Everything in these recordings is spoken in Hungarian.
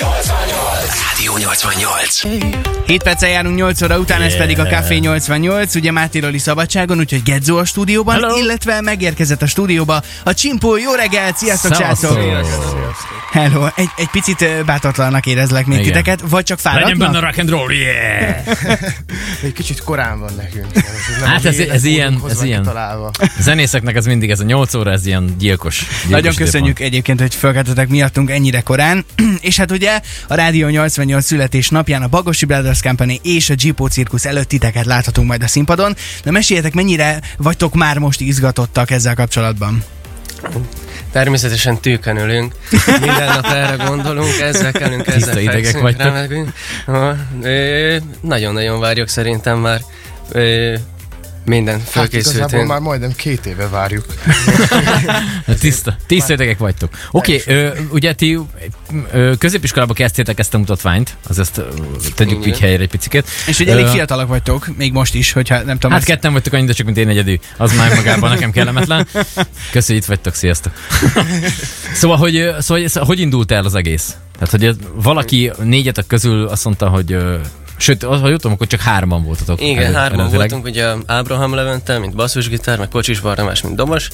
Rádió 88. 7 perccel járunk 8 óra után, ez pedig a Café 88, ugye Máté szabadságon, úgyhogy Gedzo a stúdióban, Hello. illetve megérkezett a stúdióba a Csimpó. Jó reggelt, sziasztok, srácok! Hello, egy, egy picit bátortalanak érezlek még Igen. titeket, vagy csak Legyen benne a fáradtnak? rock and roll, yeah! Egy kicsit korán van nekünk. Hát ez- ez ilyen- ez ilyen. Találva. Zenészeknek ez mindig, ez a 8 óra, ez ilyen gyilkos. gyilkos Nagyon időpont. köszönjük egyébként, hogy fölkeltetek miattunk ennyire korán. és hát ugye a Rádió 88 születésnapján a Bagosi Brothers Company és a Gipo Cirkusz előtt titeket láthatunk majd a színpadon. De meséljetek, mennyire vagytok már most izgatottak ezzel kapcsolatban? Természetesen tűkön ülünk, minden nap erre gondolunk, ezzel kellünk, Tiszta ezzel idegek fekszünk, vagytok. ö, Nagyon-nagyon várjuk szerintem már minden Hát igazából fölkészültünk. már majdnem két éve várjuk. Hát Tiszta, idegek vagytok. Oké, okay, ugye ti ö, középiskolába kezdtétek ezt a mutatványt, az ezt tegyük így helyre egy picit. És ugye elég Ö, fiatalok vagytok, még most is, hogyha nem tudom. Hát ez- ketten vagytok annyira csak, mint én egyedül. Az már magában nekem kellemetlen. Köszönjük, hogy itt vagytok, sziasztok. szóval, hogy, ö, szóval, hogy, hogy indult el az egész? Tehát, hogy valaki négyetek közül azt mondta, hogy Sőt, ha jól tudom, akkor csak hárman voltatok. Igen, ered- hárman eredetileg. voltunk, ugye Ábraham Levente, mint basszusgitár, meg Kocsis Barnabás, mint dobos,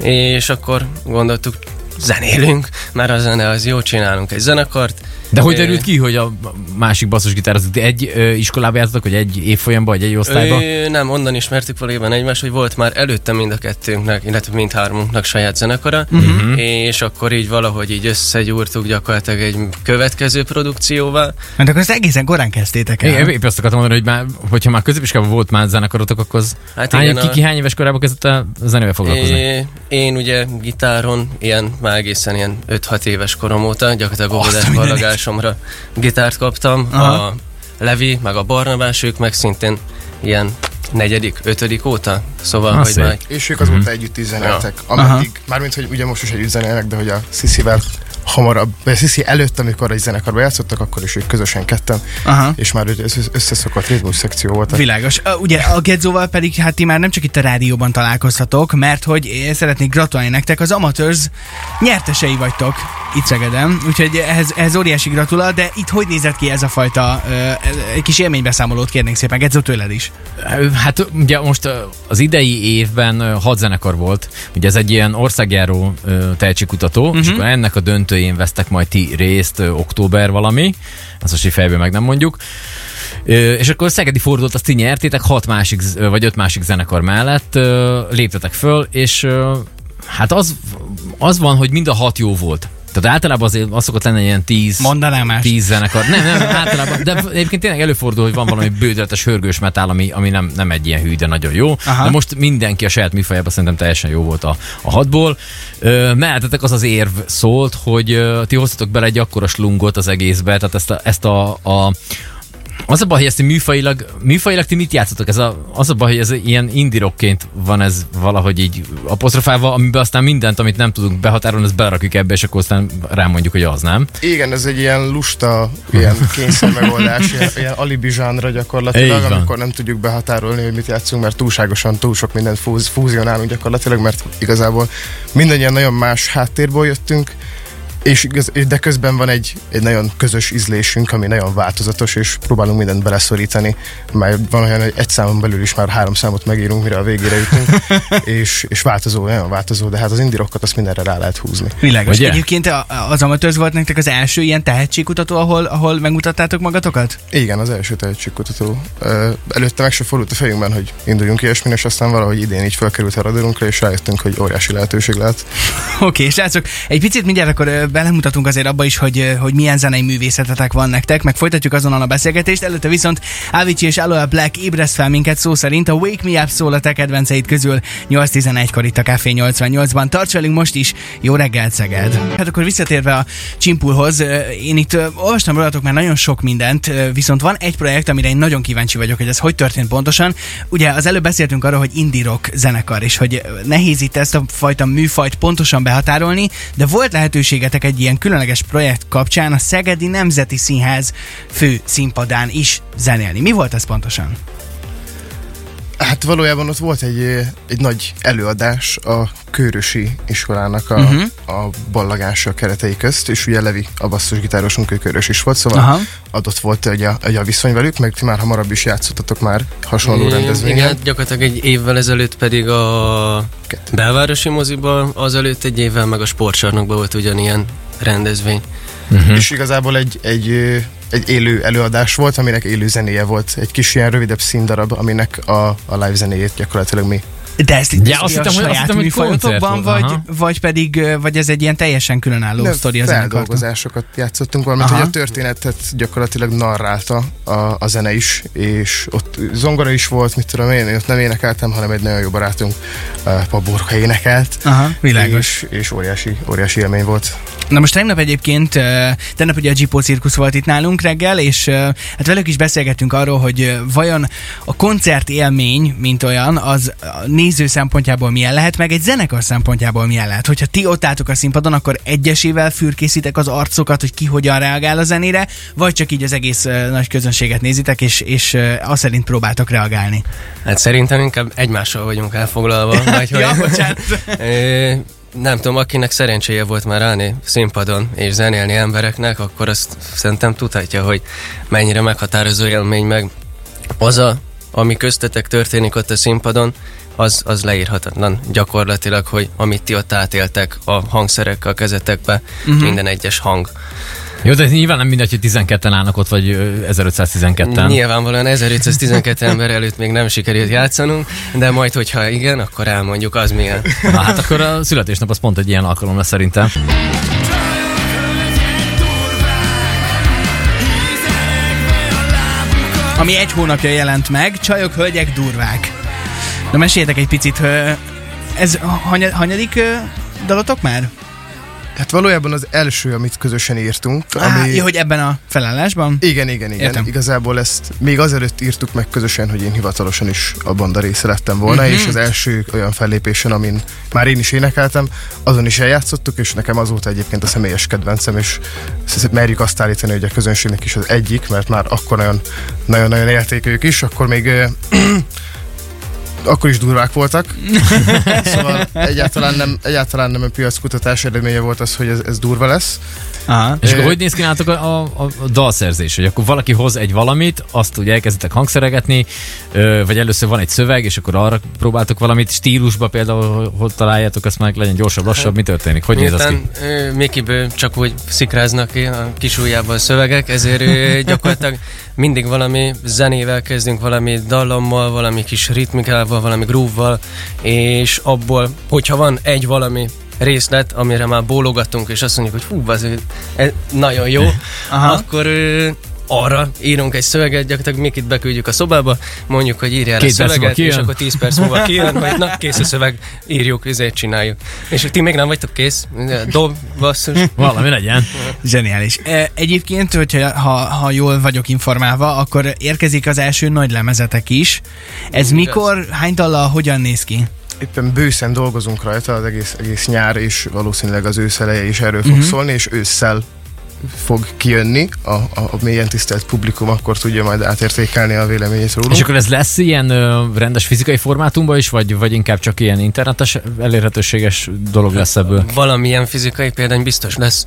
és akkor gondoltuk, zenélünk, mert a zene az jó, csinálunk egy zenekart. De hogy Ö, derült ki, hogy a másik basszusgitár az egy ö, iskolába jártatok, vagy egy évfolyamban, vagy egy osztályban? Ő, nem, onnan ismertük valójában egymást, hogy volt már előtte mind a kettőnknek, illetve mind hármunknak saját zenekara, uh-huh. és akkor így valahogy így összegyúrtuk gyakorlatilag egy következő produkcióval. Mert akkor ezt egészen korán kezdtétek el. Igen, épp azt akartam mondani, hogy már, hogyha már középiskolában volt már zenekarotok, akkor az Hát hány, igen, ki, hány éves korában kezdett a zenével foglalkozni? É, én ugye gitáron, ilyen már egészen ilyen 5-6 éves korom óta, gyakorlatilag óvodás ballagásomra gitárt kaptam. Aha. A Levi, meg a Barnabás, ők meg szintén ilyen negyedik, ötödik óta, szóval, Ah, hogy szép. már És ők azóta együtt is zenéltek. Ameddig, mármint, hogy ugye most is együtt zenélnek, de hogy a Sisivel hamarabb, vagy a Sisi előtt, amikor egy zenekarba játszottak, akkor is ők közösen ketten, Aha. és már össze- összeszokott ritmus szekció volt. Világos. Ugye a Gedzóval pedig hát ti már nem csak itt a rádióban találkozhatok, mert hogy én szeretnék gratulálni nektek, az Amateurs nyertesei vagytok itt Szegeden, úgyhogy ehhez, ehhez óriási gratula, de itt hogy nézett ki ez a fajta ö, egy kis élménybeszámolót kérnénk szépen, Gedzó tőled is. Hát ugye most az idei évben hat zenekar volt, ugye ez egy ilyen országjáró tehetségkutató, uh-huh. és akkor ennek a döntőjén vesztek majd ti részt október valami, azt most fejből meg nem mondjuk. És akkor Szegedi fordult, azt ti nyertétek, hat másik, vagy öt másik zenekar mellett léptetek föl, és hát az, az van, hogy mind a hat jó volt. Tehát általában azért az szokott lenni ilyen tíz, Mondanám más. tíz zenekar. Nem, nem, általában, de egyébként tényleg előfordul, hogy van valami bődeletes hörgős metál, ami, ami nem, nem egy ilyen hű, de nagyon jó. Aha. De most mindenki a saját műfajában szerintem teljesen jó volt a, a hatból. Mellettetek az az érv szólt, hogy ö, ti hoztatok bele egy akkora slungot az egészbe, tehát ezt a, ezt a, a az a baj, hogy ezt műfajilag, műfajilag ti mit játszotok? Ez a, az a baj, hogy ez ilyen indirokként van ez valahogy így apostrofálva, amiben aztán mindent, amit nem tudunk behatárolni, ezt belerakjuk ebbe, és akkor aztán rámondjuk, hogy az nem. Igen, ez egy ilyen lusta, ilyen kényszer megoldás, ilyen, ilyen alibi zsánra gyakorlatilag, amikor nem tudjuk behatárolni, hogy mit játszunk, mert túlságosan túl sok mindent fúz, fúzionálunk gyakorlatilag, mert igazából mindannyian nagyon más háttérból jöttünk, és de közben van egy, egy nagyon közös ízlésünk, ami nagyon változatos, és próbálunk mindent beleszorítani, mert van olyan, hogy egy számon belül is már három számot megírunk, mire a végére jutunk, és, és változó, nagyon változó, de hát az indirokat azt mindenre rá lehet húzni. Világos. Ugye? Egyébként az Amateurs volt nektek az első ilyen tehetségkutató, ahol, ahol megmutattátok magatokat? Igen, az első tehetségkutató. Előtte meg se fordult a fejünkben, hogy induljunk ilyesmin, és aztán valahogy idén így felkerült a radarunkra, és rájöttünk, hogy óriási lehetőség lehet. Oké, okay, srácok, egy picit mindjárt akkor belemutatunk azért abba is, hogy, ö, hogy milyen zenei művészetetek van nektek, meg folytatjuk azonnal a beszélgetést, előtte viszont Avicii és Aloe Black ébreszt fel minket szó szerint, a Wake Me Up szól a te kedvenceid közül 8.11-kor itt a Café 88-ban. Tarts velünk most is, jó reggelt Szeged! Hát akkor visszatérve a Csimpulhoz, ö, én itt ö, olvastam rólatok már nagyon sok mindent, viszont van egy projekt, amire én nagyon kíváncsi vagyok, hogy ez hogy történt pontosan. Ugye az előbb beszéltünk arról, hogy indie rock zenekar, és hogy nehéz itt ezt a fajta műfajt pontosan behatárolni, de volt lehetőségetek egy ilyen különleges projekt kapcsán a Szegedi Nemzeti Színház fő színpadán is zenélni. Mi volt ez pontosan? Hát valójában ott volt egy, egy nagy előadás a Körösi iskolának a, uh-huh. a ballagása keretei közt, és ugye Levi, a basszusgitárosunk, ő körös is volt, szóval Aha. Adott volt egy a, egy a viszony velük, meg ti már hamarabb is játszottatok már hasonló Igen, rendezvényen. Igen, gyakorlatilag egy évvel ezelőtt pedig a Kettő. belvárosi moziban, azelőtt egy évvel meg a sportcsarnokban volt ugyanilyen rendezvény. Uh-huh. És igazából egy, egy, egy élő előadás volt, aminek élő zenéje volt. Egy kis ilyen rövidebb színdarab, aminek a, a live zenéjét gyakorlatilag mi. De ezt itt Ja, azt hittem, hogy- azt saját hittem, hogy műfajotokban, vagy, aha. vagy pedig vagy ez egy ilyen teljesen különálló Nem, sztori a feldolgozásokat játszottunk, valamint Aha. hogy a történetet gyakorlatilag narrálta a, a zene is, és ott zongora is volt, mit tudom én, én ott nem énekeltem, hanem egy nagyon jó barátunk, Paborka énekelt. Aha, világos. És, és óriási, óriási élmény volt. Na most tegnap egyébként, tegnap ugye a Gipó cirkusz volt itt nálunk reggel, és hát velük is beszélgettünk arról, hogy vajon a koncert élmény, mint olyan, az néző szempontjából milyen lehet, meg egy zenekar szempontjából milyen lehet. Hogyha ti ott álltok a színpadon, akkor egyesével fürkészitek az arcokat, hogy ki hogyan reagál a zenére, vagy csak így az egész nagy közönséget nézitek, és, és azt szerint próbáltok reagálni. Hát szerintem inkább egymással vagyunk elfoglalva. Vagy hogy, ja, bocsánat. Ö, nem tudom, akinek szerencséje volt már állni színpadon és zenélni embereknek, akkor azt szerintem tudhatja, hogy mennyire meghatározó élmény meg az a, ami köztetek történik ott a színpadon, az, az leírhatatlan gyakorlatilag, hogy amit ti ott átéltek a hangszerekkel a kezetekbe, uh-huh. minden egyes hang. Jó, de nyilván nem mindegy, hogy 12-en állnak ott, vagy ö, 1512-en. Nyilvánvalóan 1512 ember előtt még nem sikerült játszanunk, de majd, hogyha igen, akkor elmondjuk, az milyen. Na hát akkor a születésnap az pont egy ilyen alkalom lesz szerintem. Ami egy hónapja jelent meg, Csajok, Hölgyek, Durvák. Na meséljetek egy picit, ez hanyadik dalotok már? Hát valójában az első, amit közösen írtunk, Ami... ami... Jó, hogy ebben a felállásban? Igen, igen, igen. Értem. Igazából ezt még azelőtt írtuk meg közösen, hogy én hivatalosan is a banda része lettem volna, Mhm. és az első olyan fellépésen, amin már én is énekeltem, azon is eljátszottuk, és nekem azóta egyébként a személyes kedvencem, és merjük azt állítani, hogy a közönségnek is az egyik, mert már akkor nagyon, nagyon-nagyon élték ők is, akkor még akkor is durvák voltak. szóval egyáltalán nem, egyáltalán nem a piackutatás eredménye volt az, hogy ez, ez durva lesz. Aha. És akkor hogy néz ki nálatok a, a, a, dalszerzés? Hogy akkor valaki hoz egy valamit, azt ugye elkezditek hangszeregetni, vagy először van egy szöveg, és akkor arra próbáltok valamit stílusba például, hogy találjátok, azt meg legyen gyorsabb, lassabb, mi történik? Hogy néz az ki? Mikiből csak úgy szikráznak ki a kis ujjával szövegek, ezért ö, gyakorlatilag mindig valami zenével kezdünk, valami dallammal, valami kis ritmikával, valami groove-val, és abból, hogyha van egy valami részlet, amire már bólogatunk, és azt mondjuk, hogy hú, az ez nagyon jó, Aha. akkor arra írunk egy szöveget, gyakorlatilag Mikit beküldjük a szobába, mondjuk, hogy írjál Két a szöveget, és akkor 10 perc múlva kijön, hogy na, kész a szöveg, írjuk, ezért csináljuk. És ti még nem vagytok kész? Dob, basszus. Valami legyen. Zseniális. E, Egyébként, hogyha ha, ha jól vagyok informálva, akkor érkezik az első nagy lemezetek is. Ez Igaz. mikor, hány dallal, hogyan néz ki? Éppen bőszen dolgozunk rajta az egész, egész nyár, és valószínűleg az ősz eleje is erről fog uh-huh. szólni, és ősszel fog kijönni, a, a, a mélyen tisztelt publikum akkor tudja majd átértékelni a véleményét rólunk. És akkor ez lesz ilyen ö, rendes fizikai formátumban is, vagy, vagy inkább csak ilyen internetes elérhetőséges dolog lesz ebből? Valamilyen fizikai példány biztos lesz.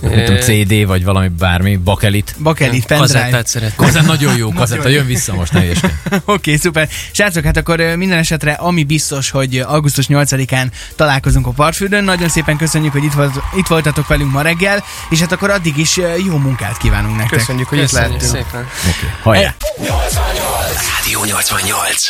Nem tudom, CD, vagy valami bármi, bakelit. Bakelit, pendrive. Kazettát szeretnék. Kazett nagyon jó, kazetta, jön vissza most, ne. Oké, okay, szuper. Srácok, hát akkor minden esetre, ami biztos, hogy augusztus 8-án találkozunk a Parfürdön. Nagyon szépen köszönjük, hogy itt, volt, itt voltatok velünk ma reggel, és hát akkor addig is jó munkát kívánunk nektek. Köszönjük, hogy itt Köszönjük lehettünk. szépen. Hajrá! Rádió 88.